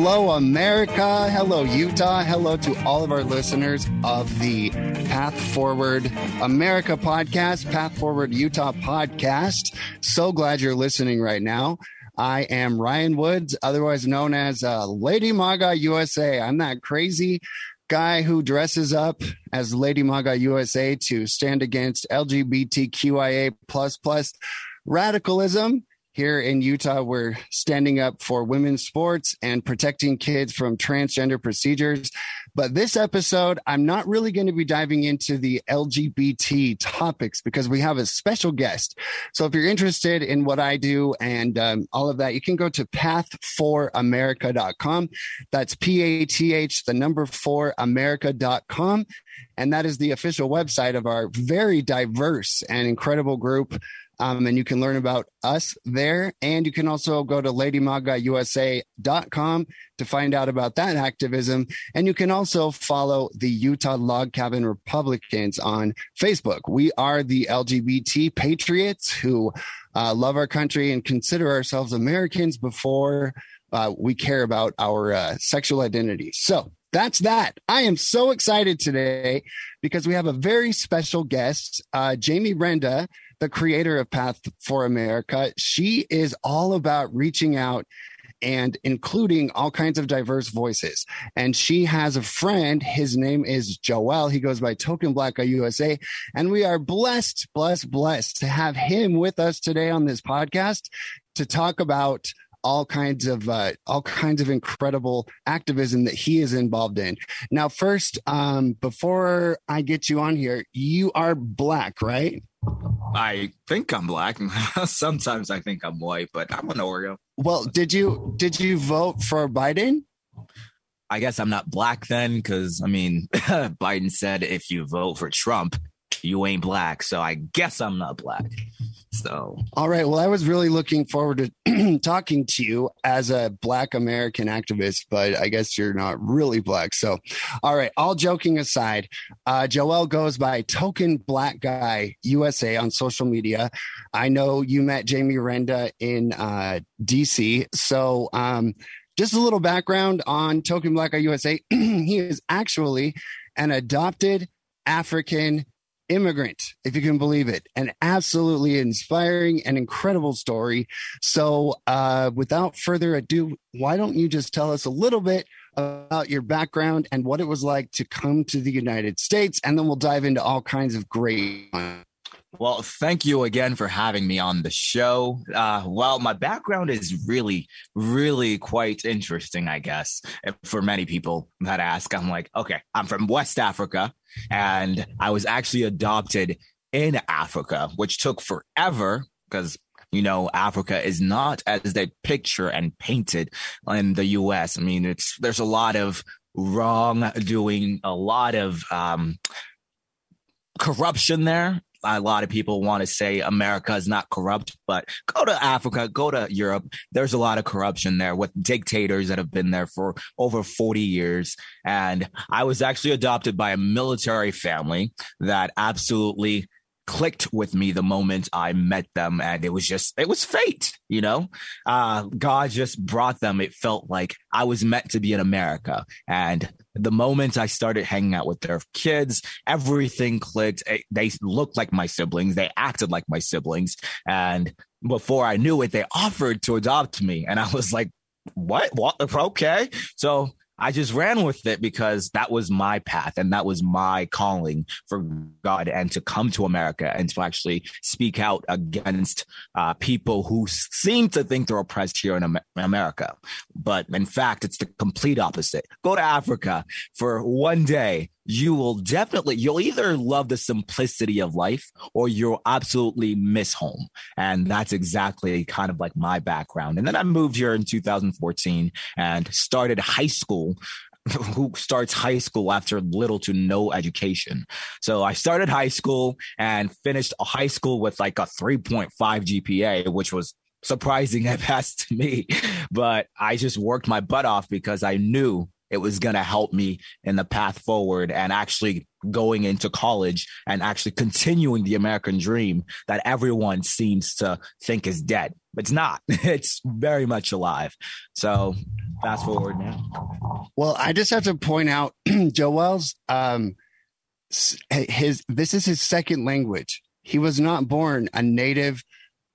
Hello, America. Hello, Utah. Hello to all of our listeners of the Path Forward America podcast, Path Forward Utah podcast. So glad you're listening right now. I am Ryan Woods, otherwise known as uh, Lady Maga USA. I'm that crazy guy who dresses up as Lady Maga USA to stand against LGBTQIA plus plus radicalism here in Utah, we're standing up for women's sports and protecting kids from transgender procedures. But this episode, I'm not really going to be diving into the LGBT topics because we have a special guest. So if you're interested in what I do and um, all of that, you can go to path4america.com. That's P A T H, the number four America.com. And that is the official website of our very diverse and incredible group um, and you can learn about us there. And you can also go to ladymagausa.com to find out about that activism. And you can also follow the Utah Log Cabin Republicans on Facebook. We are the LGBT patriots who uh, love our country and consider ourselves Americans before uh, we care about our uh, sexual identity. So that's that. I am so excited today because we have a very special guest, uh, Jamie Renda the creator of Path for America. She is all about reaching out and including all kinds of diverse voices. And she has a friend. His name is Joel. He goes by Token Black USA. And we are blessed, blessed, blessed to have him with us today on this podcast to talk about all kinds of uh, all kinds of incredible activism that he is involved in. Now, first, um, before I get you on here, you are black, right? I think I'm black. Sometimes I think I'm white, but I'm an Oreo. Well, did you did you vote for Biden? I guess I'm not black then, because I mean, Biden said if you vote for Trump, you ain't black. So I guess I'm not black. So, all right. Well, I was really looking forward to talking to you as a Black American activist, but I guess you're not really Black. So, all right. All joking aside, uh, Joel goes by Token Black Guy USA on social media. I know you met Jamie Renda in uh, DC. So, um, just a little background on Token Black Guy USA. he is actually an adopted African immigrant, if you can believe it. An absolutely inspiring and incredible story. So, uh, without further ado, why don't you just tell us a little bit about your background and what it was like to come to the United States? And then we'll dive into all kinds of great. Well, thank you again for having me on the show. Uh, well, my background is really, really quite interesting, I guess. For many people that ask, I'm like, okay, I'm from West Africa and I was actually adopted in Africa, which took forever because you know, Africa is not as they picture and painted in the US. I mean, it's there's a lot of wrongdoing, a lot of um, corruption there a lot of people want to say America is not corrupt, but go to Africa, go to Europe. There's a lot of corruption there with dictators that have been there for over 40 years. And I was actually adopted by a military family that absolutely clicked with me the moment I met them. And it was just, it was fate, you know? Uh, God just brought them. It felt like I was meant to be in America. And the moment I started hanging out with their kids, everything clicked. They looked like my siblings. They acted like my siblings. And before I knew it, they offered to adopt me. And I was like, what? What? Okay. So I just ran with it because that was my path and that was my calling for God and to come to America and to actually speak out against uh, people who seem to think they're oppressed here in America. But in fact, it's the complete opposite. Go to Africa for one day you will definitely you'll either love the simplicity of life or you'll absolutely miss home and that's exactly kind of like my background and then i moved here in 2014 and started high school who starts high school after little to no education. So I started high school and finished high school with like a 3.5 GPA, which was surprising at best to me. But I just worked my butt off because I knew it was going to help me in the path forward and actually going into college and actually continuing the American dream that everyone seems to think is dead. It's not. It's very much alive. So fast forward now. Well, I just have to point out Joel's um his this is his second language. He was not born a native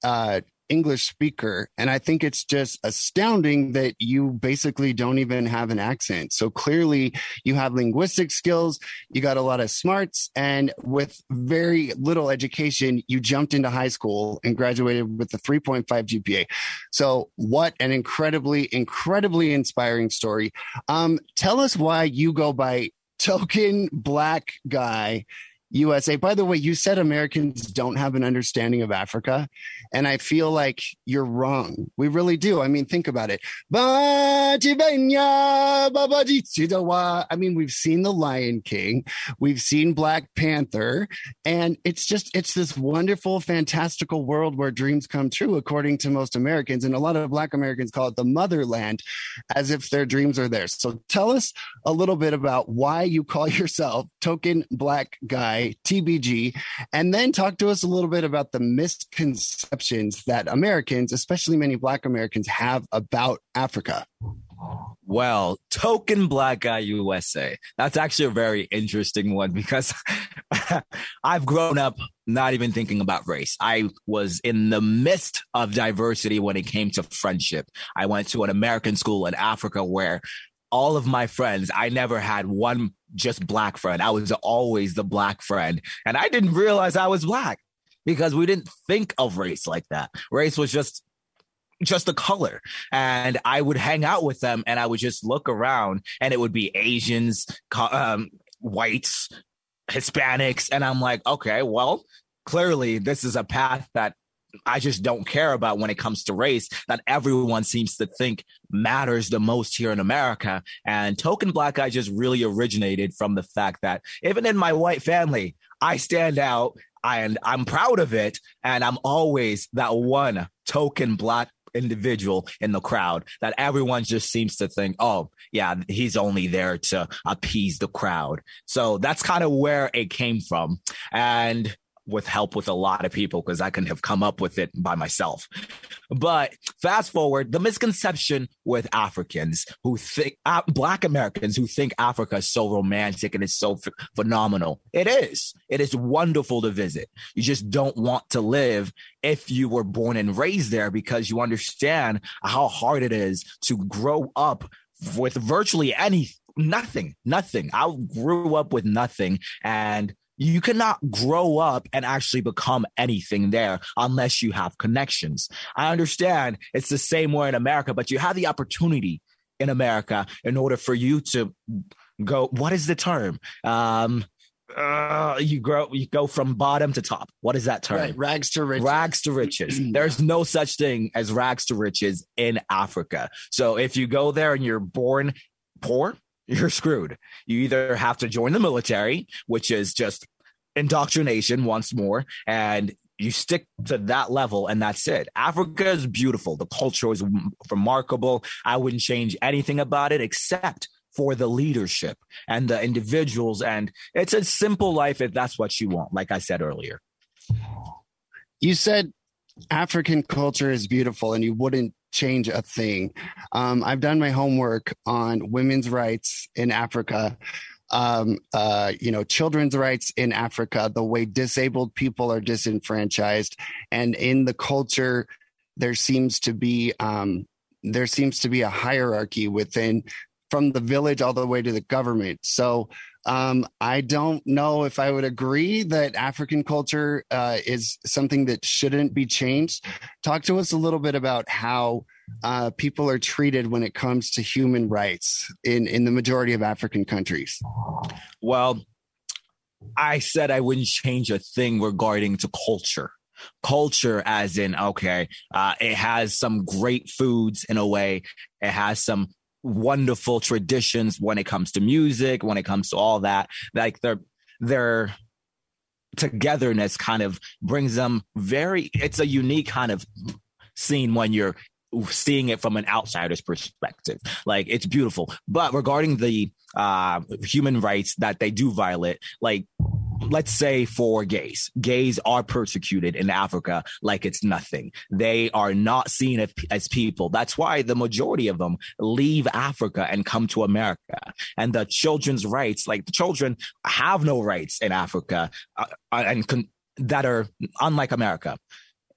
uh English speaker. And I think it's just astounding that you basically don't even have an accent. So clearly you have linguistic skills, you got a lot of smarts, and with very little education, you jumped into high school and graduated with a 3.5 GPA. So what an incredibly, incredibly inspiring story. Um, tell us why you go by token black guy USA. By the way, you said Americans don't have an understanding of Africa. And I feel like you're wrong. We really do. I mean, think about it. I mean, we've seen The Lion King, we've seen Black Panther, and it's just, it's this wonderful, fantastical world where dreams come true, according to most Americans. And a lot of Black Americans call it the motherland as if their dreams are theirs. So tell us a little bit about why you call yourself Token Black Guy TBG, and then talk to us a little bit about the misconceptions that Americans, especially many Black Americans, have about Africa. Well, token black guy USA. That's actually a very interesting one because I've grown up not even thinking about race. I was in the midst of diversity when it came to friendship. I went to an American school in Africa where all of my friends, I never had one just black friend. I was always the black friend. And I didn't realize I was black because we didn't think of race like that. Race was just just a color. And I would hang out with them and I would just look around and it would be Asians, um, whites, Hispanics. And I'm like, okay, well, clearly this is a path that I just don't care about when it comes to race that everyone seems to think matters the most here in America. And Token Black Guy just really originated from the fact that even in my white family, I stand out and I'm proud of it. And I'm always that one token black individual in the crowd that everyone just seems to think, oh, yeah, he's only there to appease the crowd. So that's kind of where it came from. And with help with a lot of people because I couldn't have come up with it by myself. But fast forward, the misconception with Africans who think uh, Black Americans who think Africa is so romantic and it's so f- phenomenal. It is. It is wonderful to visit. You just don't want to live if you were born and raised there because you understand how hard it is to grow up with virtually any nothing, nothing. I grew up with nothing and you cannot grow up and actually become anything there unless you have connections. I understand it's the same way in America, but you have the opportunity in America in order for you to go. What is the term? Um, uh, you grow, you go from bottom to top. What is that term? Right, rags to riches. Rags to riches. There's no such thing as rags to riches in Africa. So if you go there and you're born poor, you're screwed. You either have to join the military, which is just indoctrination once more, and you stick to that level and that's it. Africa is beautiful. The culture is remarkable. I wouldn't change anything about it except for the leadership and the individuals. And it's a simple life if that's what you want, like I said earlier. You said African culture is beautiful and you wouldn't change a thing. Um, I've done my homework on women's rights in Africa. Um, uh, you know, children's rights in Africa, the way disabled people are disenfranchised, and in the culture, there seems to be um, there seems to be a hierarchy within from the village all the way to the government. So um, I don't know if I would agree that African culture uh, is something that shouldn't be changed. Talk to us a little bit about how uh, people are treated when it comes to human rights in, in the majority of African countries. Well, I said I wouldn't change a thing regarding to culture culture as in okay uh, it has some great foods in a way it has some wonderful traditions when it comes to music, when it comes to all that. Like their their togetherness kind of brings them very it's a unique kind of scene when you're seeing it from an outsider's perspective. Like it's beautiful. But regarding the uh, human rights that they do violate, like let's say for gays, gays are persecuted in Africa like it's nothing. They are not seen as, as people. That's why the majority of them leave Africa and come to America. And the children's rights, like the children have no rights in Africa uh, uh and con- that are unlike America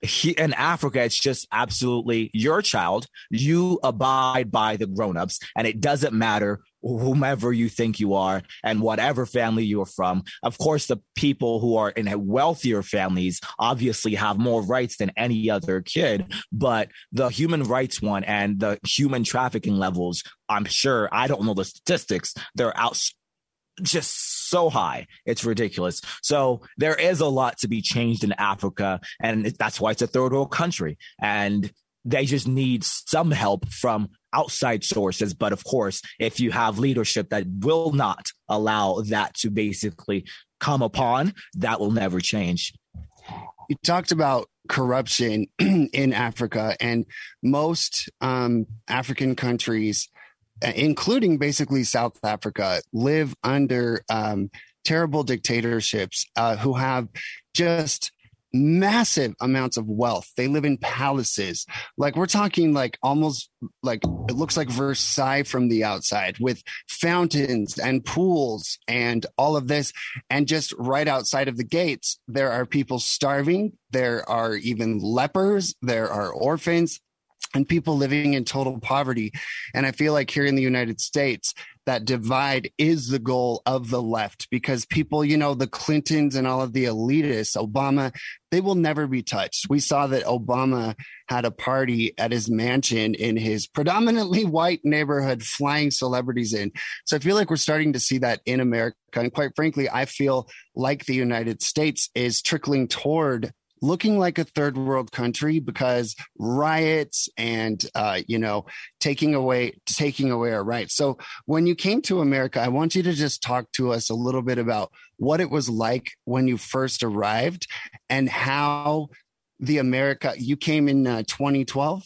he, in Africa, it's just absolutely your child. You abide by the grown-ups, and it doesn't matter whomever you think you are and whatever family you're from. Of course, the people who are in wealthier families obviously have more rights than any other kid, but the human rights one and the human trafficking levels, I'm sure, I don't know the statistics, they're out just so high. It's ridiculous. So there is a lot to be changed in Africa. And that's why it's a third world country. And they just need some help from outside sources. But of course, if you have leadership that will not allow that to basically come upon, that will never change. You talked about corruption in Africa, and most um, African countries uh, including basically South Africa, live under um, terrible dictatorships uh, who have just massive amounts of wealth. They live in palaces. Like we're talking like almost like it looks like Versailles from the outside with fountains and pools and all of this. And just right outside of the gates, there are people starving. There are even lepers. There are orphans and people living in total poverty. And I feel like here in the United States, that divide is the goal of the left because people, you know, the Clintons and all of the elitists, Obama, they will never be touched. We saw that Obama had a party at his mansion in his predominantly white neighborhood, flying celebrities in. So I feel like we're starting to see that in America. And quite frankly, I feel like the United States is trickling toward looking like a third world country because riots and uh, you know taking away taking away our rights so when you came to america i want you to just talk to us a little bit about what it was like when you first arrived and how the america you came in uh, 2012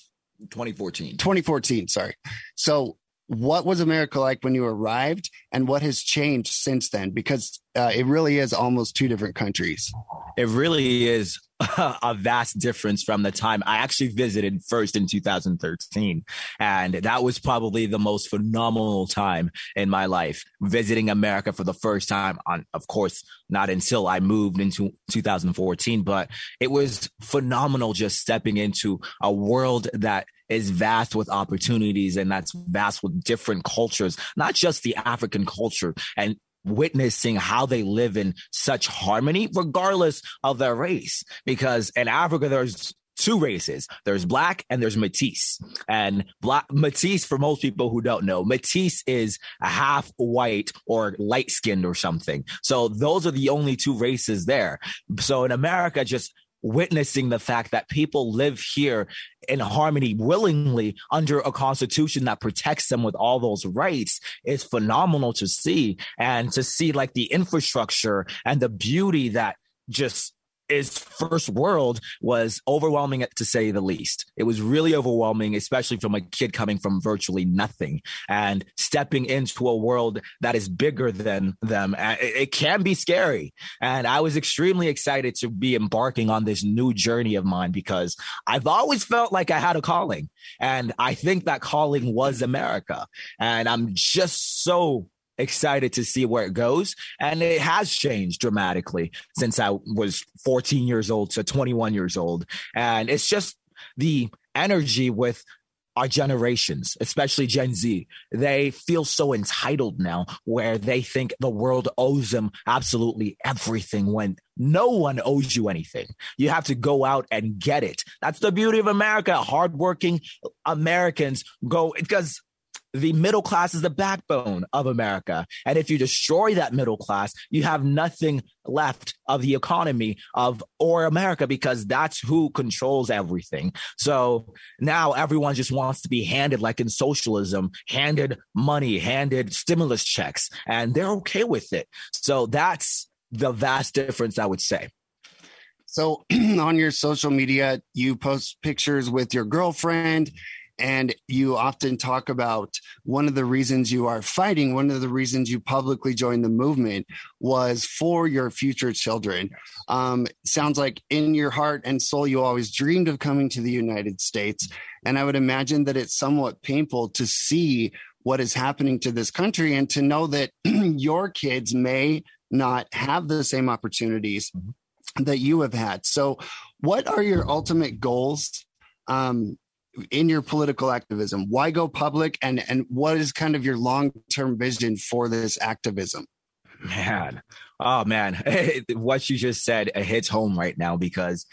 2014 2014 sorry so what was America like when you arrived and what has changed since then? Because uh, it really is almost two different countries. It really is a vast difference from the time I actually visited first in 2013. And that was probably the most phenomenal time in my life, visiting America for the first time on, of course, not until I moved into 2014, but it was phenomenal just stepping into a world that is vast with opportunities and that's vast with different cultures, not just the African culture and witnessing how they live in such harmony, regardless of their race. Because in Africa, there's two races. There's black and there's Métis. And black Métis, for most people who don't know, Métis is a half white or light skinned or something. So those are the only two races there. So in America, just witnessing the fact that people live here in harmony willingly under a constitution that protects them with all those rights is phenomenal to see. And to see like the infrastructure and the beauty that just is first world was overwhelming to say the least. It was really overwhelming, especially from a kid coming from virtually nothing and stepping into a world that is bigger than them. It can be scary. And I was extremely excited to be embarking on this new journey of mine because I've always felt like I had a calling. And I think that calling was America. And I'm just so excited to see where it goes. And it has changed dramatically since I was 14 years old to 21 years old. And it's just the energy with our generations, especially Gen Z, they feel so entitled now where they think the world owes them absolutely everything when no one owes you anything. You have to go out and get it. That's the beauty of America. Hardworking Americans go because the middle class is the backbone of America. And if you destroy that middle class, you have nothing left of the economy of or America because that's who controls everything. So now everyone just wants to be handed like in socialism, handed money, handed stimulus checks, and they're okay with it. So that's the vast difference I would say. So on your social media, you post pictures with your girlfriend and you often talk about one of the reasons you are fighting, one of the reasons you publicly joined the movement was for your future children. Um, sounds like in your heart and soul, you always dreamed of coming to the United States. And I would imagine that it's somewhat painful to see what is happening to this country and to know that your kids may not have the same opportunities mm-hmm. that you have had. So, what are your ultimate goals um, in your political activism? Why go public, and and what is kind of your long term vision for this activism? Man, oh man, what you just said hits home right now because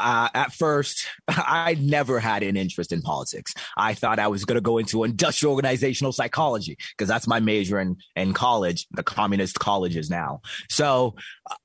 uh, at first, I never had an interest in politics. I thought I was going to go into industrial organizational psychology because that's my major in, in college, the communist colleges now. So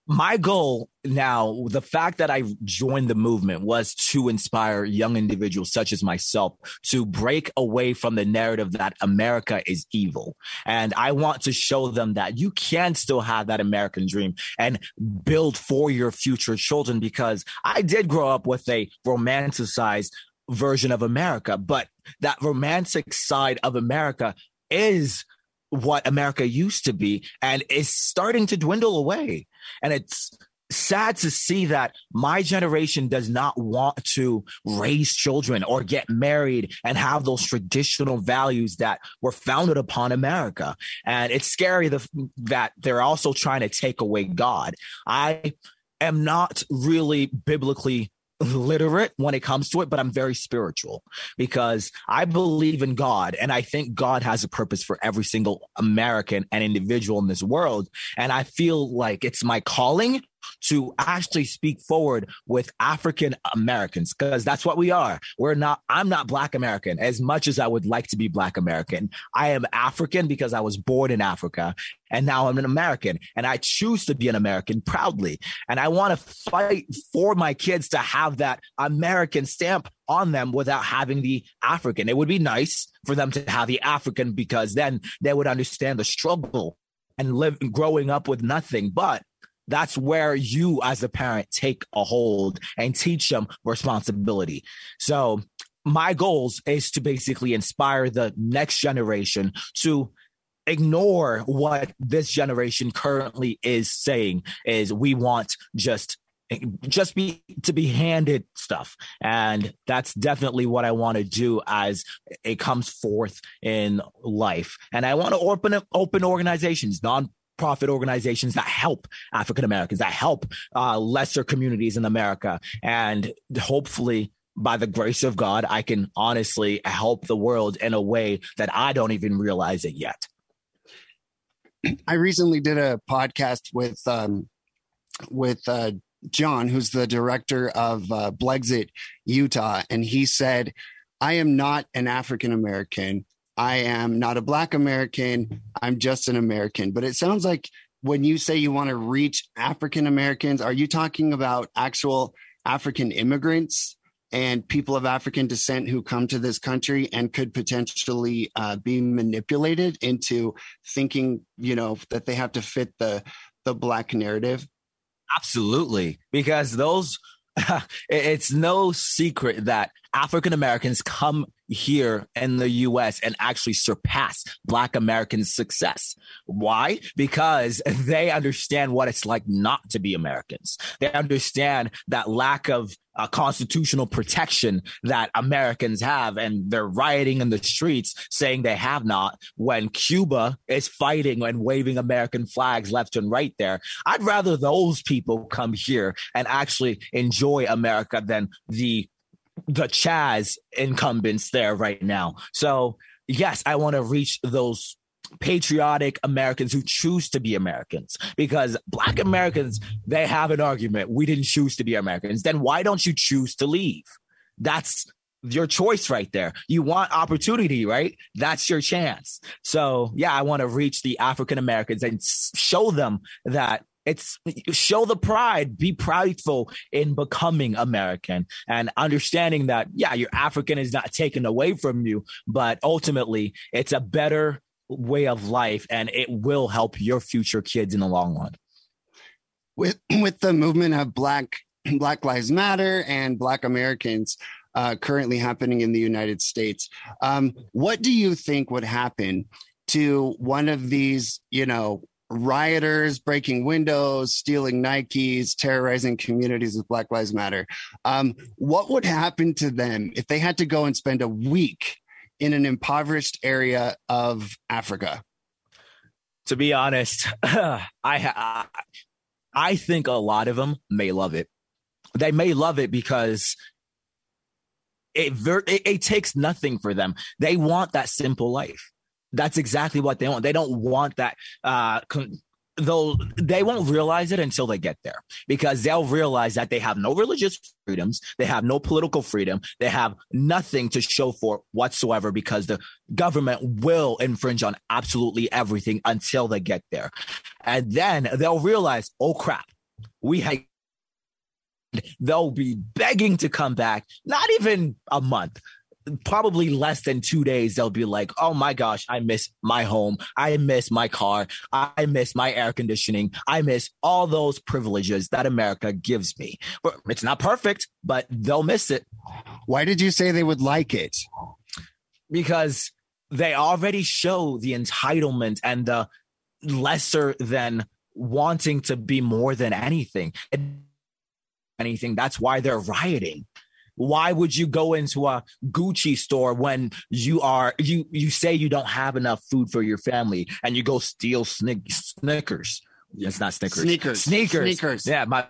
my goal now, the fact that I joined the movement was to inspire young individuals such as myself to break away from the narrative that America is evil. And I want to show them that you can still have that American dream and build for your future children because I did grow up with a romanticized version of America, but that romantic side of America is what America used to be and is starting to dwindle away. And it's sad to see that my generation does not want to raise children or get married and have those traditional values that were founded upon America. And it's scary the, that they're also trying to take away God. I am not really biblically literate when it comes to it, but I'm very spiritual because I believe in God and I think God has a purpose for every single American and individual in this world. And I feel like it's my calling to actually speak forward with African Americans because that's what we are. We're not, I'm not Black American as much as I would like to be Black American. I am African because I was born in Africa and now I'm an American and I choose to be an American proudly. And I want to fight for my kids to have that American stamp on them without having the African. It would be nice for them to have the African because then they would understand the struggle and live growing up with nothing. But that's where you as a parent take a hold and teach them responsibility. So my goals is to basically inspire the next generation to ignore what this generation currently is saying is we want just just be to be handed stuff and that's definitely what i want to do as it comes forth in life and i want to open open organizations non profit organizations that help African Americans, that help uh, lesser communities in America. And hopefully, by the grace of God, I can honestly help the world in a way that I don't even realize it yet. I recently did a podcast with um, with uh, John, who's the director of uh, Blexit Utah, and he said, "I am not an African American. I am not a black American. I'm just an American. But it sounds like when you say you want to reach African Americans, are you talking about actual African immigrants and people of African descent who come to this country and could potentially uh, be manipulated into thinking, you know, that they have to fit the the black narrative? Absolutely, because those it's no secret that African Americans come here in the US and actually surpass Black Americans' success. Why? Because they understand what it's like not to be Americans. They understand that lack of uh, constitutional protection that Americans have, and they're rioting in the streets saying they have not when Cuba is fighting and waving American flags left and right there. I'd rather those people come here and actually enjoy America than the the Chaz incumbents there right now. So, yes, I want to reach those patriotic Americans who choose to be Americans because black Americans, they have an argument. We didn't choose to be Americans. Then why don't you choose to leave? That's your choice right there. You want opportunity, right? That's your chance. So, yeah, I want to reach the African Americans and show them that it's show the pride, be prideful in becoming American and understanding that, yeah, your African is not taken away from you, but ultimately it's a better way of life and it will help your future kids in the long run. With with the movement of black Black Lives Matter and Black Americans, uh, currently happening in the United States. Um, what do you think would happen to one of these, you know, rioters breaking windows, stealing Nikes, terrorizing communities with Black Lives Matter? Um, what would happen to them if they had to go and spend a week in an impoverished area of Africa? To be honest, I I think a lot of them may love it. They may love it because it, it, it takes nothing for them. They want that simple life. That's exactly what they want. They don't want that uh, con- though they won't realize it until they get there because they'll realize that they have no religious freedoms they have no political freedom they have nothing to show for whatsoever because the government will infringe on absolutely everything until they get there and then they'll realize oh crap we have they'll be begging to come back not even a month probably less than two days, they'll be like, oh my gosh, I miss my home. I miss my car. I miss my air conditioning. I miss all those privileges that America gives me. But it's not perfect, but they'll miss it. Why did you say they would like it? Because they already show the entitlement and the lesser than wanting to be more than anything. Anything. That's why they're rioting why would you go into a Gucci store when you are you you say you don't have enough food for your family and you go steal snick, Snickers? It's not Snickers. Sneakers. Sneakers. Sneakers. Yeah, my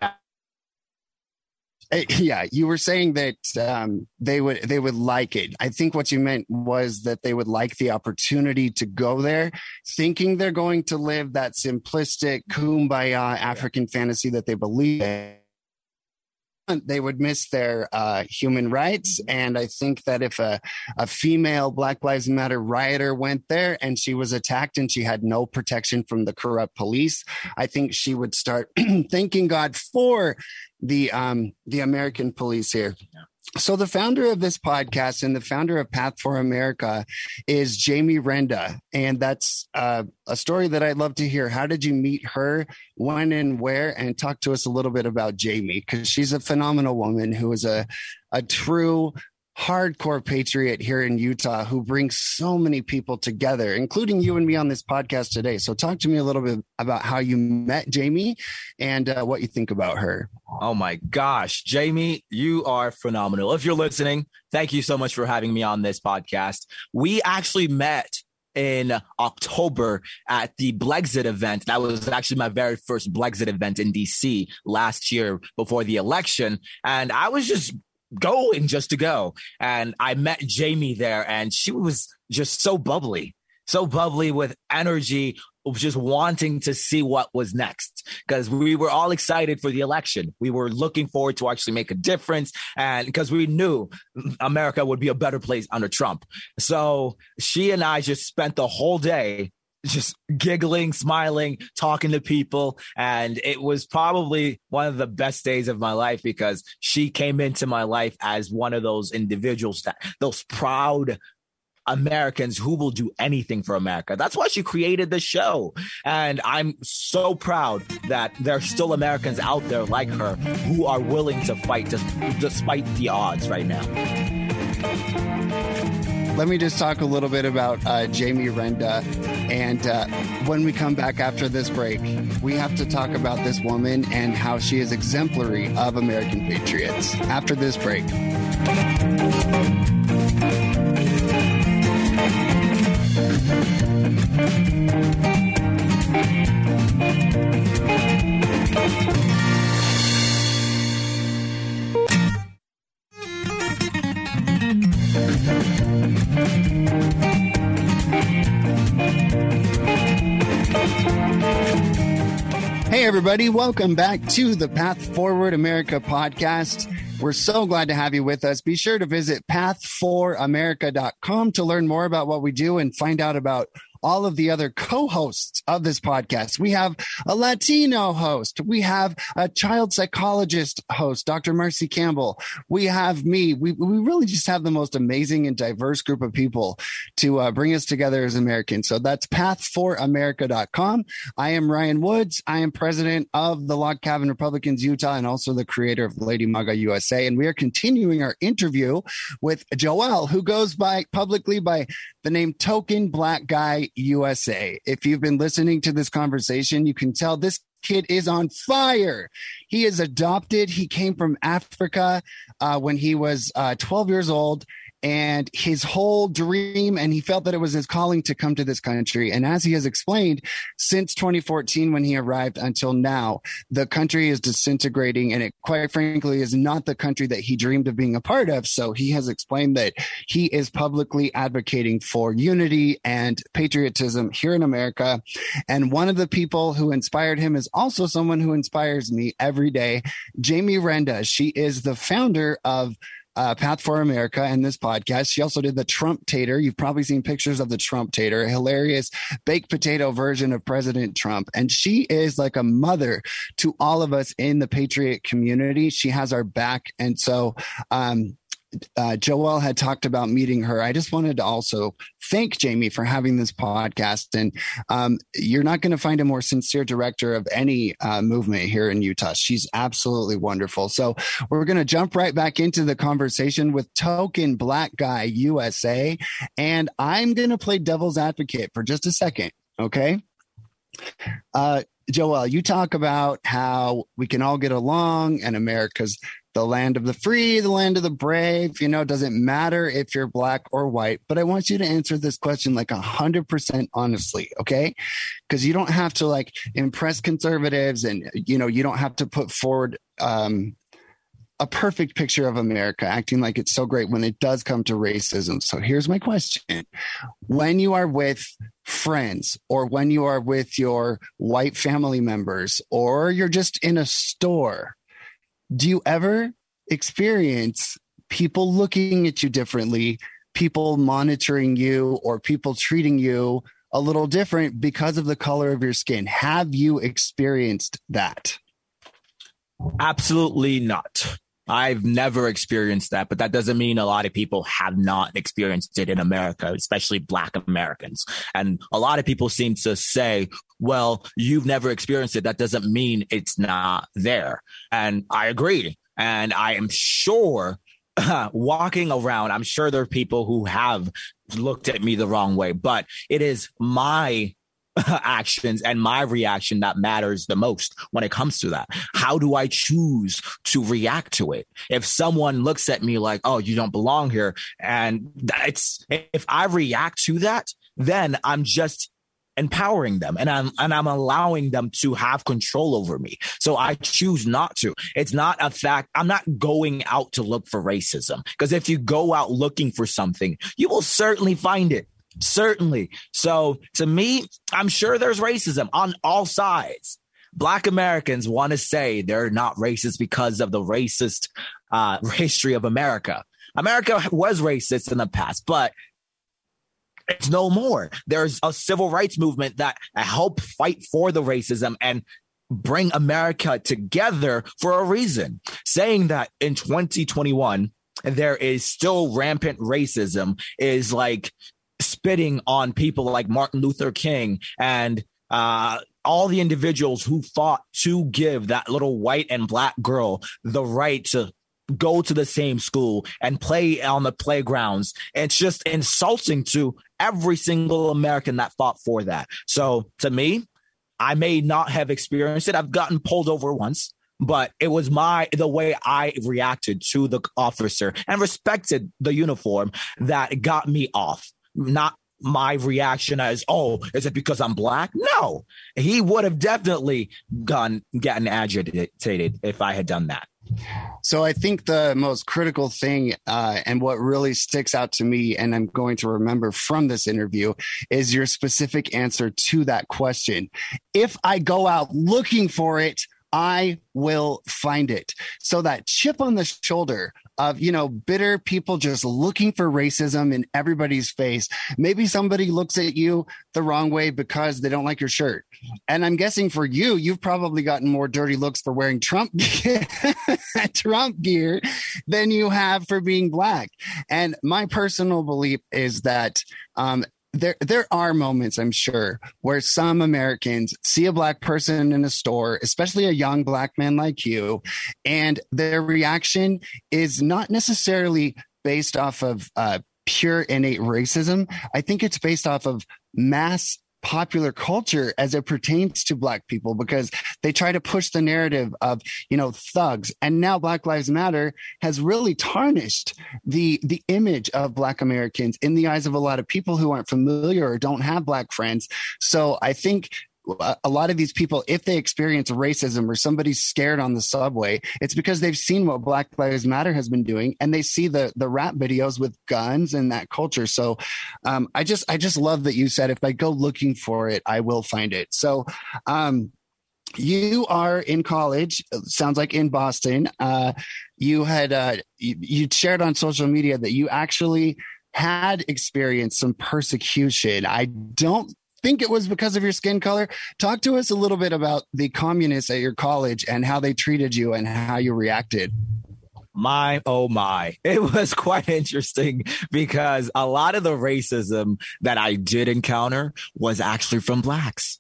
yeah you were saying that um, they would they would like it i think what you meant was that they would like the opportunity to go there thinking they're going to live that simplistic kumbaya african fantasy that they believe in they would miss their uh, human rights. And I think that if a, a female Black Lives Matter rioter went there and she was attacked and she had no protection from the corrupt police, I think she would start thanking God for the um, the American police here. So the founder of this podcast and the founder of Path for America is Jamie Renda, and that's uh, a story that I'd love to hear. How did you meet her? When and where? And talk to us a little bit about Jamie because she's a phenomenal woman who is a a true hardcore patriot here in Utah who brings so many people together, including you and me on this podcast today. So, talk to me a little bit about how you met Jamie and uh, what you think about her. Oh my gosh, Jamie, you are phenomenal. If you're listening, thank you so much for having me on this podcast. We actually met in October at the Blexit event. That was actually my very first Blexit event in DC last year before the election. And I was just going just to go. And I met Jamie there, and she was just so bubbly, so bubbly with energy, just wanting to see what was next. Because we were all excited for the election. We were looking forward to actually make a difference. And because we knew America would be a better place under Trump. So she and I just spent the whole day just giggling, smiling, talking to people. And it was probably one of the best days of my life because she came into my life as one of those individuals that those proud Americans who will do anything for America. That's why she created the show. And I'm so proud that there's still Americans out there like her who are willing to fight despite the odds right now let me just talk a little bit about uh, Jamie Renda. And uh, when we come back after this break, we have to talk about this woman and how she is exemplary of American patriots. After this break. Hey, everybody, welcome back to the Path Forward America podcast. We're so glad to have you with us. Be sure to visit path4america.com to learn more about what we do and find out about all of the other co-hosts of this podcast. We have a Latino host. We have a child psychologist host, Dr. Marcy Campbell. We have me. We, we really just have the most amazing and diverse group of people to uh, bring us together as Americans. So that's path4america.com. I am Ryan Woods. I am president of the Log Cabin Republicans Utah and also the creator of Lady MAGA USA. And we are continuing our interview with Joel, who goes by publicly by the name Token Black Guy USA. If you've been listening to this conversation, you can tell this kid is on fire. He is adopted. He came from Africa uh, when he was uh, 12 years old and his whole dream and he felt that it was his calling to come to this country. And as he has explained since 2014 when he arrived until now the country is disintegrating and it quite frankly is not the country that he dreamed of being a part of. So he has explained that he is publicly advocating for unity and patriotism here in america. And one of the people who inspired him is also someone who inspires me every day jamie renda. She is the founder of uh, Path for America and this podcast. She also did the Trump Tater. You've probably seen pictures of the Trump Tater, a hilarious baked potato version of President Trump. And she is like a mother to all of us in the Patriot community. She has our back. And so, um, uh, Joel had talked about meeting her. I just wanted to also thank Jamie for having this podcast. And um, you're not going to find a more sincere director of any uh, movement here in Utah. She's absolutely wonderful. So we're going to jump right back into the conversation with Token Black Guy USA. And I'm going to play devil's advocate for just a second. Okay. Uh, Joel, you talk about how we can all get along and America's the land of the free, the land of the brave. You know, it doesn't matter if you're black or white, but I want you to answer this question like a hundred percent honestly. Okay. Cause you don't have to like impress conservatives and, you know, you don't have to put forward, um, a perfect picture of America, acting like it's so great when it does come to racism. So here's my question. When you are with friends or when you are with your white family members or you're just in a store, do you ever experience people looking at you differently, people monitoring you, or people treating you a little different because of the color of your skin? Have you experienced that? Absolutely not. I've never experienced that, but that doesn't mean a lot of people have not experienced it in America, especially Black Americans. And a lot of people seem to say, well, you've never experienced it. That doesn't mean it's not there. And I agree. And I am sure walking around, I'm sure there are people who have looked at me the wrong way, but it is my actions and my reaction that matters the most when it comes to that. How do I choose to react to it? If someone looks at me like, oh, you don't belong here, and it's, if I react to that, then I'm just empowering them and I'm and I'm allowing them to have control over me. So I choose not to. It's not a fact. I'm not going out to look for racism because if you go out looking for something, you will certainly find it. Certainly. So to me, I'm sure there's racism on all sides. Black Americans want to say they're not racist because of the racist uh, history of America. America was racist in the past, but it's no more. There's a civil rights movement that helped fight for the racism and bring America together for a reason. Saying that in 2021, there is still rampant racism is like spitting on people like Martin Luther King and uh, all the individuals who fought to give that little white and black girl the right to go to the same school and play on the playgrounds. It's just insulting to every single American that fought for that. So to me, I may not have experienced it. I've gotten pulled over once, but it was my the way I reacted to the officer and respected the uniform that got me off not my reaction as, oh, is it because I'm black? No, he would have definitely gone gotten agitated if I had done that. So I think the most critical thing uh, and what really sticks out to me, and I'm going to remember from this interview, is your specific answer to that question. If I go out looking for it, I will find it. So that chip on the shoulder of, you know, bitter people just looking for racism in everybody's face. Maybe somebody looks at you the wrong way because they don't like your shirt. And I'm guessing for you, you've probably gotten more dirty looks for wearing Trump Trump gear than you have for being black. And my personal belief is that um, there there are moments i'm sure where some americans see a black person in a store especially a young black man like you and their reaction is not necessarily based off of uh, pure innate racism. I think it's based off of mass popular culture as it pertains to black people because they try to push the narrative of you know thugs. And now black lives matter has really tarnished the the image of black americans in the eyes of a lot of people who aren't familiar or don't have black friends. So i think a lot of these people, if they experience racism or somebody's scared on the subway, it's because they've seen what Black Lives Matter has been doing, and they see the the rap videos with guns and that culture. So, um, I just I just love that you said if I go looking for it, I will find it. So, um, you are in college. Sounds like in Boston. Uh, you had uh, you, you shared on social media that you actually had experienced some persecution. I don't think it was because of your skin color. Talk to us a little bit about the communists at your college and how they treated you and how you reacted. My oh my. It was quite interesting because a lot of the racism that i did encounter was actually from blacks.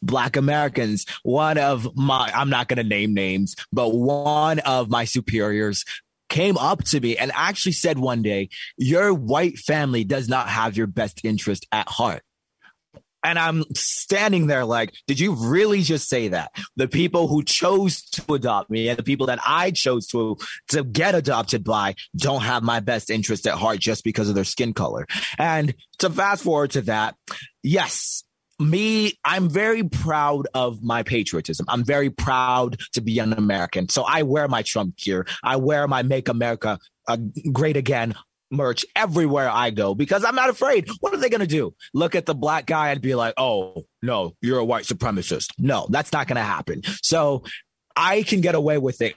Black americans one of my i'm not going to name names but one of my superiors came up to me and actually said one day your white family does not have your best interest at heart and I'm standing there like, did you really just say that? The people who chose to adopt me and the people that I chose to, to get adopted by don't have my best interest at heart just because of their skin color. And to fast forward to that, yes, me, I'm very proud of my patriotism. I'm very proud to be an American. So I wear my Trump gear. I wear my Make America uh, Great Again merch everywhere I go because I'm not afraid. What are they going to do? Look at the black guy and be like, oh, no, you're a white supremacist. No, that's not going to happen. So I can get away with it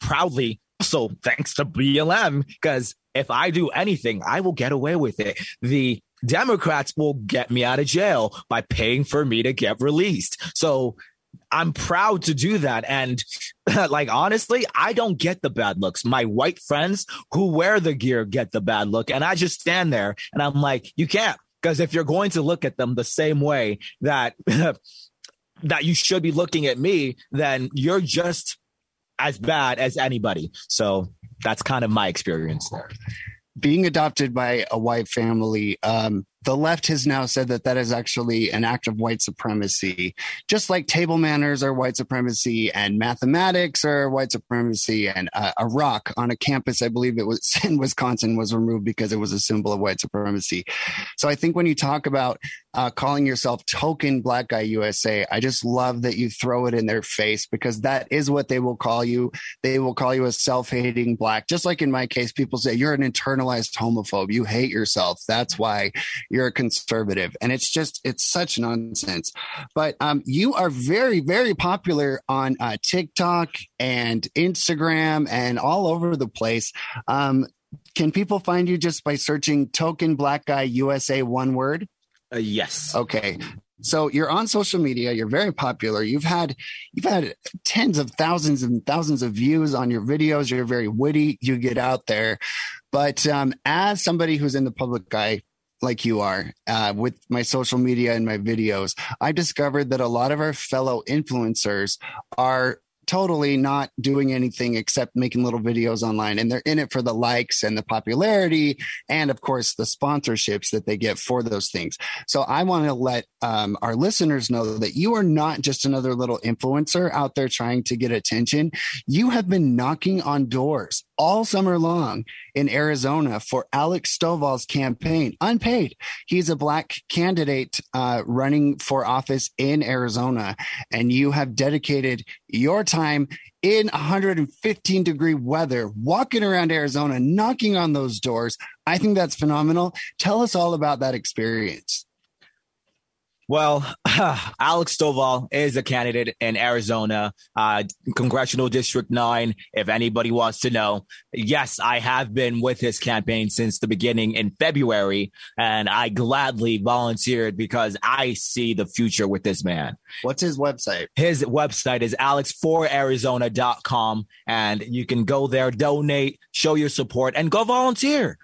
proudly. So thanks to BLM, because if I do anything, I will get away with it. The Democrats will get me out of jail by paying for me to get released. So I'm proud to do that. And like, honestly, I don't get the bad looks. My white friends who wear the gear get the bad look. And I just stand there and I'm like, you can't. Because if you're going to look at them the same way that, that you should be looking at me, then you're just as bad as anybody. So that's kind of my experience there. Being adopted by a white family, um, the left has now said that that is actually an act of white supremacy, just like table manners are white supremacy and mathematics are white supremacy. And uh, a rock on a campus, I believe it was in Wisconsin, was removed because it was a symbol of white supremacy. So I think when you talk about uh, calling yourself token black guy USA, I just love that you throw it in their face because that is what they will call you. They will call you a self hating black. Just like in my case, people say you're an internalized homophobe. You hate yourself. That's why you're a conservative. And it's just, it's such nonsense. But um, you are very, very popular on uh, TikTok and Instagram and all over the place. Um, can people find you just by searching token black guy USA one word? Uh, yes. Okay. So you're on social media, you're very popular. You've had you've had tens of thousands and thousands of views on your videos. You're very witty, you get out there. But um, as somebody who's in the public eye, like you are uh, with my social media and my videos, I discovered that a lot of our fellow influencers are totally not doing anything except making little videos online and they're in it for the likes and the popularity and of course the sponsorships that they get for those things. So i want to let um, our listeners know that you are not just another little influencer out there trying to get attention. You have been knocking on doors all summer long in Arizona for Alex Stovall's campaign, unpaid. He's a black candidate uh, running for office in Arizona, and you have dedicated your time in 115 degree weather, walking around Arizona, knocking on those doors. I think that's phenomenal. Tell us all about that experience. Well, Alex Stovall is a candidate in Arizona, uh, Congressional District 9. If anybody wants to know, yes, I have been with his campaign since the beginning in February, and I gladly volunteered because I see the future with this man. What's his website? His website is alex4arizona.com, and you can go there, donate, show your support, and go volunteer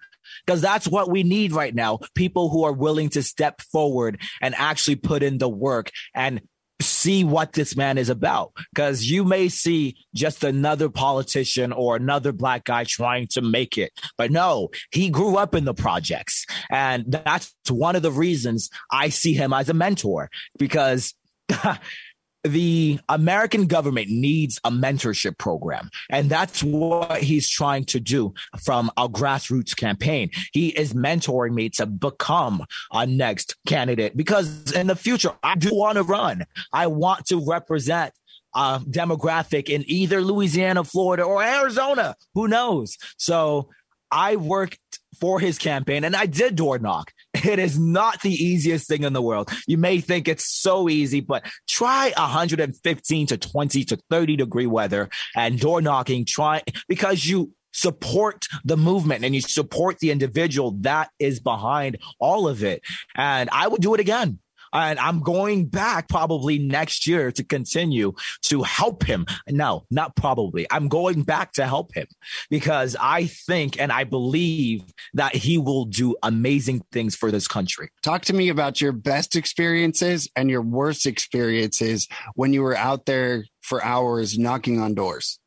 because that's what we need right now. People who are willing to step forward and actually put in the work and see what this man is about. Because you may see just another politician or another black guy trying to make it. But no he grew up in the projects. And that's one of the reasons i see him as a mentor. Because the American government needs a mentorship program. And that's what he's trying to do from a grassroots campaign. He is mentoring me to become a next candidate because in the future, I do want to run. I want to represent a demographic in either Louisiana, Florida, or Arizona. Who knows? So I worked for his campaign and I did door knock. It is not the easiest thing in the world. You may think it's so easy, but try 115 to 20 to 30 degree weather and door knocking. Try because you support the movement and you support the individual that is behind all of it. And I would do it again and I'm going back probably next year to continue to help him. No, not probably. I'm going back to help him because I think and I believe that he will do amazing things for this country. Talk to me about your best experiences and your worst experiences when you were out there for hours knocking on doors.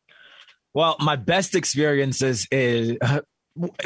Well, my best experiences is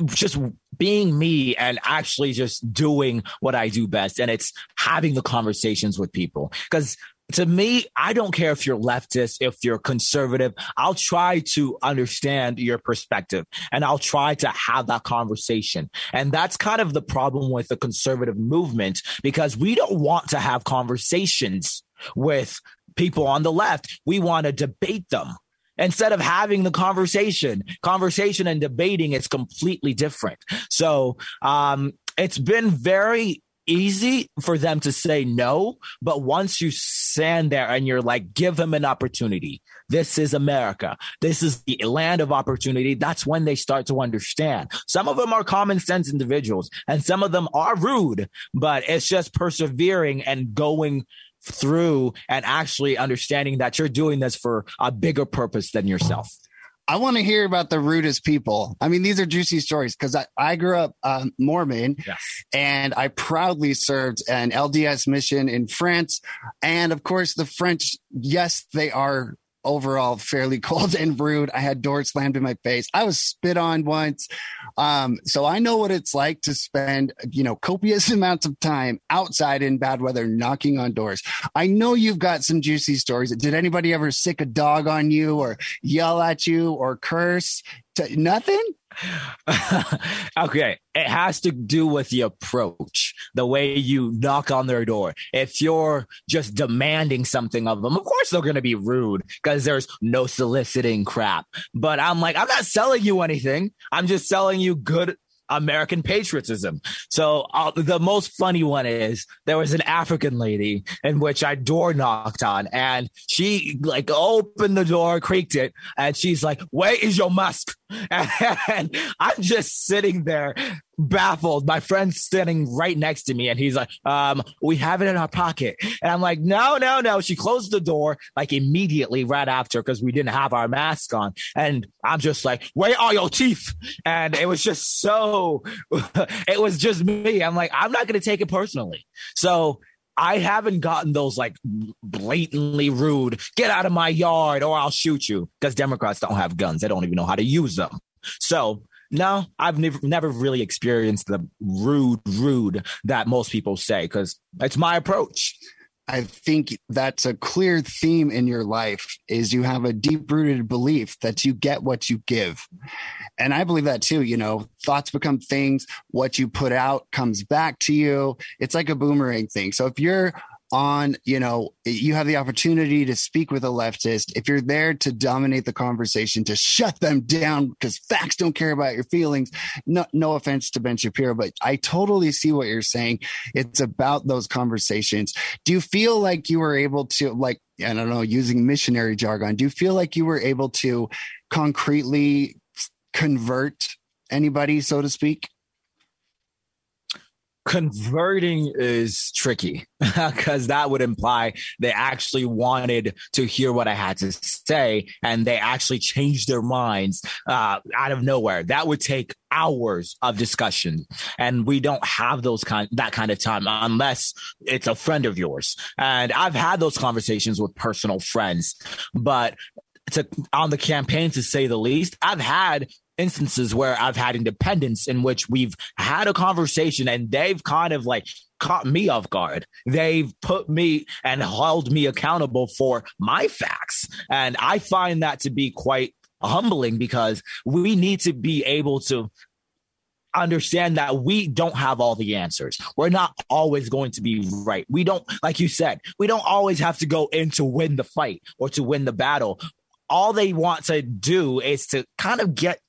just being me and actually just doing what I do best. And it's having the conversations with people. Because to me, I don't care if you're leftist, if you're conservative. I'll try to understand your perspective and I'll try to have that conversation. And that's kind of the problem with the conservative movement because we don't want to have conversations with people on the left. We want to debate them instead of having the conversation. Conversation and debating is completely different. So um, it's been very easy for them to say no, but once you stand there and you're like, give them an opportunity. This is America. This is the land of opportunity. That's when they start to understand. Some of them are common sense individuals and some of them are rude, but it's just persevering and going through and actually understanding that you're doing this for a bigger purpose than yourself. I want to hear about the rudest people. I mean, these are juicy stories because I, I grew up um, Mormon yes. and I proudly served an LDS mission in France. And of course, the French, yes, they are overall fairly cold and rude. I had doors slammed in my face. I was spit on once. Um, so I know what it's like to spend, you know, copious amounts of time outside in bad weather knocking on doors. I know you've got some juicy stories. Did anybody ever sic a dog on you or yell at you or curse? nothing? okay, it has to do with the approach, the way you knock on their door. If you're just demanding something of them, of course they're going to be rude because there's no soliciting crap. But I'm like, I'm not selling you anything. I'm just selling you good American patriotism. So uh, the most funny one is there was an African lady in which I door knocked on and she like opened the door, creaked it, and she's like, where is your mask? And I'm just sitting there baffled. My friend's standing right next to me and he's like, um, we have it in our pocket. And I'm like, no, no, no. She closed the door like immediately right after because we didn't have our mask on. And I'm just like, where are your teeth? And it was just so, it was just me. I'm like, I'm not going to take it personally. So I haven't gotten those like blatantly rude, get out of my yard or I'll shoot you because Democrats don't have guns. They don't even know how to use them. So no, I've never never really experienced the rude, rude that most people say because it's my approach. I think that's a clear theme in your life is you have a deep rooted belief that you get what you give. And I believe that too, you know, thoughts become things, what you put out comes back to you. It's like a boomerang thing. So if you're on, you know, you have the opportunity to speak with a leftist, if you're there to dominate the conversation, to shut them down because facts don't care about your feelings, no, no offense to Ben Shapiro, but I totally see what you're saying. It's about those conversations. Do you feel like you were able to, like, I don't know, using missionary jargon, do you feel like you were able to concretely convert anybody, so to speak? Converting is tricky because that would imply they actually wanted to hear what I had to say and they actually changed their minds uh, out of nowhere. That would take hours of discussion, and we don't have those kind that kind of time unless it's a friend of yours. And I've had those conversations with personal friends, but to on the campaign to say the least. I've had instances where I've had independents in which we've had a conversation and they've kind of like caught me off guard. They've put me and held me accountable for my facts. And I find that to be quite humbling because we need to be able to understand that we don't have all the answers. We're not always going to be right. We don't, like you said, we don't always have to go in to win the fight or to win the battle all they want to do is to kind of get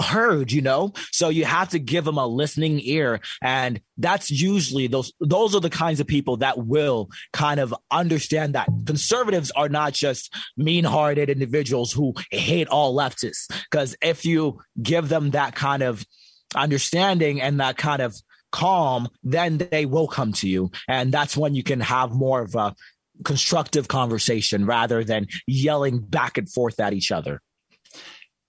heard you know? So you have to give them a listening ear. And that's usually those those are the kinds of people that will kind of understand that conservatives are not just mean-hearted individuals who hate all leftists. Because if you give them that kind of understanding and that kind of calm then they will come to you. And that's when you can have more of a constructive conversation rather than yelling back and forth at each other.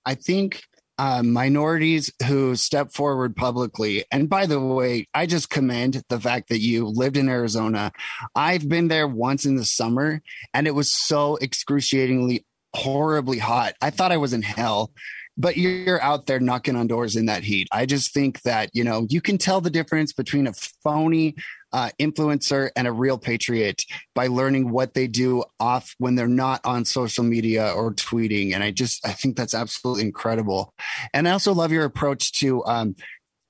I think uh, minorities who step forward publicly. And by the way, I just commend the fact that you lived in Arizona. I've been there once in the summer and it was so excruciatingly horribly hot. I thought I was in hell but you're out there knocking on doors in that heat. I just think that, you know, you can tell the difference between a phony uh, influencer and a real patriot by learning what they do off when they're not on social media or tweeting. And I just, I think that's absolutely incredible. And I also love your approach to, um,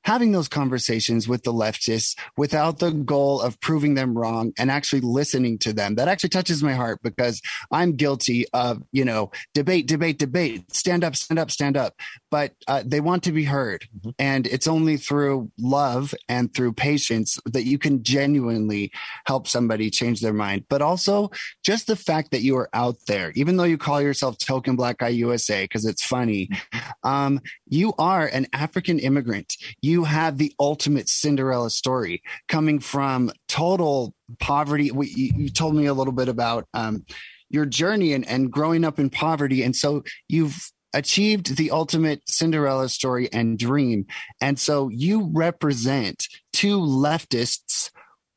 having those conversations with the leftists without the goal of proving them wrong and actually listening to them. That actually touches my heart because I'm guilty of, you know, debate, debate, debate, stand up, stand up, stand up. But uh, they want to be heard. Mm-hmm. And it's only through love and through patience that you can genuinely help somebody change their mind. But also just the fact that you are out there, even though you call yourself Token Black Guy USA because it's funny, mm-hmm. um, you are an African immigrant. You have the ultimate Cinderella story coming from total poverty. We, you, told me a little bit about um, your journey and, and growing up in poverty. And so you've achieved the ultimate Cinderella story and dream. And so you represent to leftists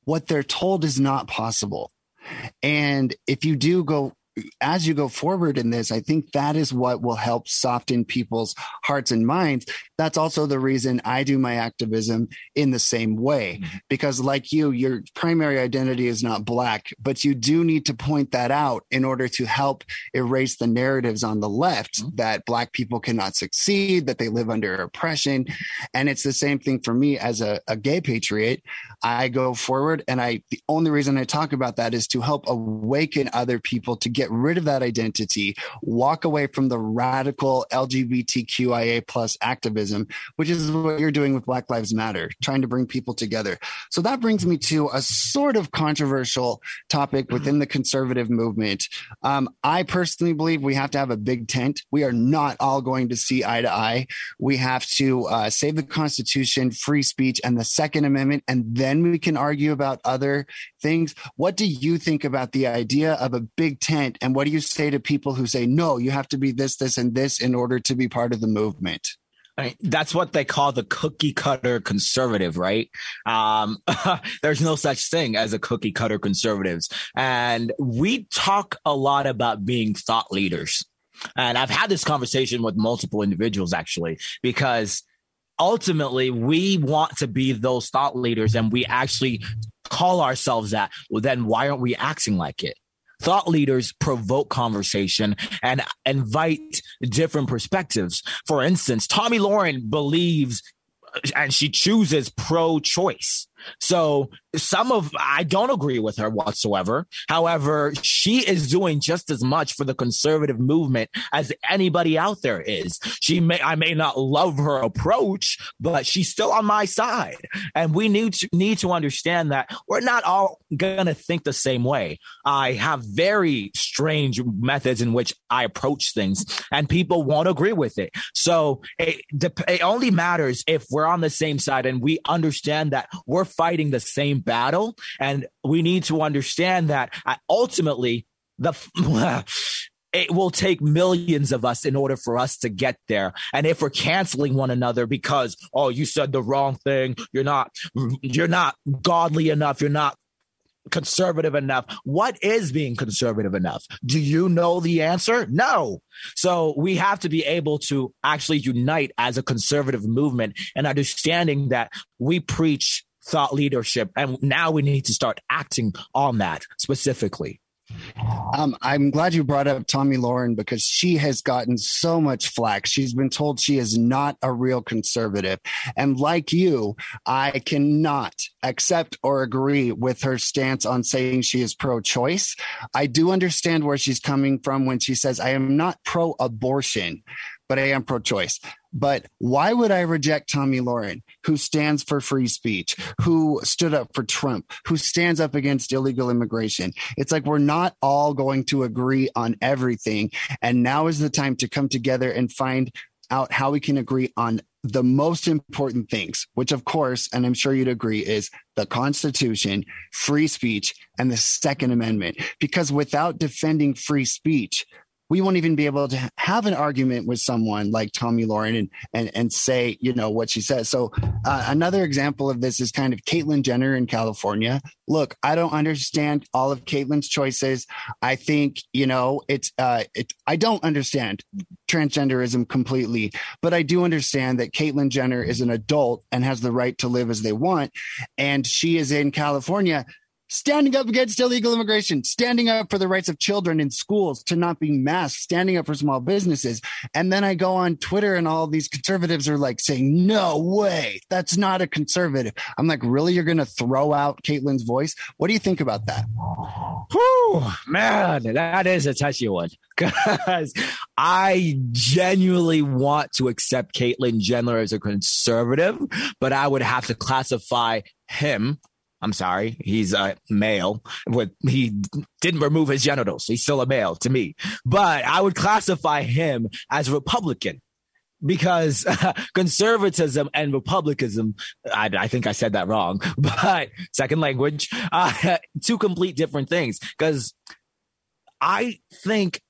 what they're told is not possible. And if you do go as you go forward in this, I think that is what will help soften people's hearts and minds. That's also the reason I do my activism in the same way. Mm-hmm. Because, like you, your primary identity is not Black, but you do need to point that out in order to help erase the narratives on the left mm-hmm. that Black people cannot succeed, that they live under oppression. And it's the same thing for me as a, a gay patriot. I go forward, and I, the only reason I talk about that is to help awaken other people to get rid of that identity, walk away from the radical LGBTQIA plus activism, which is what you're doing with Black Lives Matter, trying to bring people together. So that brings me to a sort of controversial topic within the conservative movement. Um, I personally believe we have to have a big tent. We are not all going to see eye to eye. We have to uh, save the Constitution, free speech, and the Second Amendment, and then we can argue about other things. What do you think about the idea of a big tent and what do you say to people who say, no, you have to be this, this, and this in order to be part of the movement? I mean, that's what they call the cookie cutter conservative, right? Um, there's no such thing as a cookie cutter conservatives. And we talk a lot about being thought leaders. And I've had this conversation with multiple individuals actually, because ultimately we want to be those thought leaders and we actually call ourselves that. Well, then why aren't we acting like it? Thought leaders provoke conversation and invite different perspectives. For instance, Tomi Lahren believes uh, and she chooses pro choice. So some of I don't agree with her whatsoever. However, she is doing just as much for the conservative movement as anybody out there is. She may I may not love her approach, but she's still on my side. And we need to need to understand that we're not all gonna think the same way. I have very strange methods in which I approach things, and people won't agree with it. So it, it only matters if we're on the same side and we understand that we're fighting the same battle. And we need to understand that uh, ultimately, the it will take millions of us in order for us to get there. And if we're canceling one another because, oh, you said the wrong thing, you're not, you're not godly enough, you're not conservative enough. What is being conservative enough? Do you know the answer? No. So we have to be able to actually unite as a conservative movement and understanding that we preach thought leadership and now we need to start acting on that specifically. Um, I'm glad you brought up Tomi Lahren because she has gotten so much flack. She's been told she is not a real conservative. And like you, I cannot accept or agree with her stance on saying she is pro choice. I do understand where she's coming from when she says, I am not pro abortion, but I am pro choice. But why would I reject Tomi Lahren, who stands for free speech, who stood up for Trump, who stands up against illegal immigration? It's like we're not all going to agree on everything. And now is the time to come together and find out how we can agree on the most important things, which, of course, and I'm sure you'd agree, is the Constitution, free speech, and the Second Amendment. Because without defending free speech, we won't even be able to have an argument with someone like Tomi Lahren and and and say you know what she says. So uh, another example of this is kind of Caitlyn Jenner in California. Look, I don't understand all of Caitlyn's choices. I think you know it's uh, it. I don't understand transgenderism completely, but I do understand that Caitlyn Jenner is an adult and has the right to live as they want, and she is in California standing up against illegal immigration, standing up for the rights of children in schools to not be masked, standing up for small businesses. And then I go on Twitter and all these conservatives are like saying, no way, that's not a conservative. I'm like, really? You're going to throw out Caitlyn's voice? What do you think about that? Whew, man, that is a touchy one because I genuinely want to accept Caitlyn Jenner as a conservative, but I would have to classify him I'm sorry, he's a male. With he didn't remove his genitals. He's still a male to me. But I would classify him as Republican because conservatism and republicanism I, I, think i said that wrong but second language uh, two complete different things because i think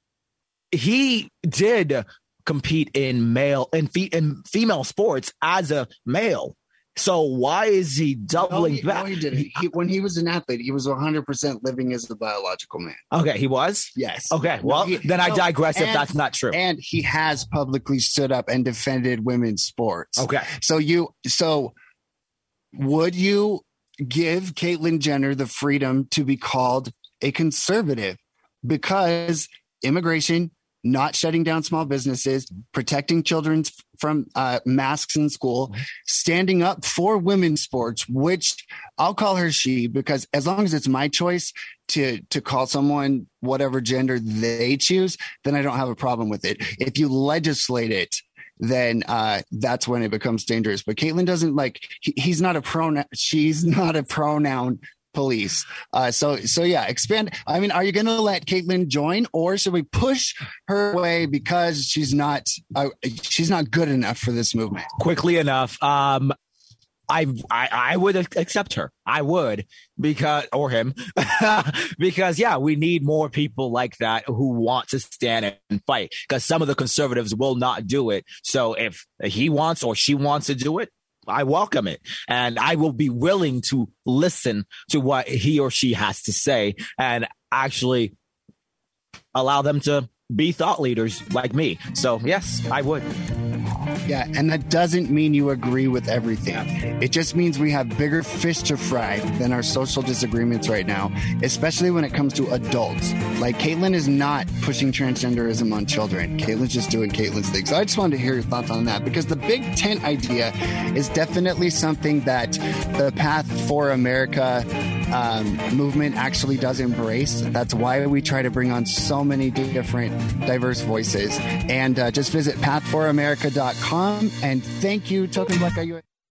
he did compete in male in, fe- in female sports as a male so why is he doubling no, he, back? No, he didn't. He, when he was an athlete, he was 100% living as a biological man. Okay, he was? Yes. Okay, well, no, he, then I digress and, if that's not true. And he has publicly stood up and defended women's sports. Okay. So you, so would you give Caitlyn Jenner the freedom to be called a conservative because immigration not shutting down small businesses, protecting children from uh, masks in school, standing up for women's sports, which I'll call her she because as long as it's my choice to to call someone whatever gender they choose, then I don't have a problem with it. If you legislate it, then uh, that's when it becomes dangerous. But Caitlyn doesn't like he, he's not a pronoun. She's not a pronoun police. Uh, so so yeah, expand. I mean, are you going to let Caitlyn join, or should we push her away because she's not uh, she's not good enough for this movement? Quickly enough. Um, I, I, I would accept her. I would because or him because yeah, we need more people like that who want to stand and fight. Because some of the conservatives will not do it. So if he wants or she wants to do it, I welcome it. And I will be willing to listen to what he or she has to say and actually allow them to be thought leaders like me. So, yes, I would. Yeah, and that doesn't mean you agree with everything. It just means we have bigger fish to fry than our social disagreements right now, especially when it comes to adults. Like Caitlyn is not pushing transgenderism on children. Caitlyn's just doing Caitlyn's thing. So I just wanted to hear your thoughts on that because the big tent idea is definitely something that the Path for America um, movement actually does embrace. That's why we try to bring on so many different diverse voices. And uh, just visit pathforamerica.com. Come and thank you, Token Black. You?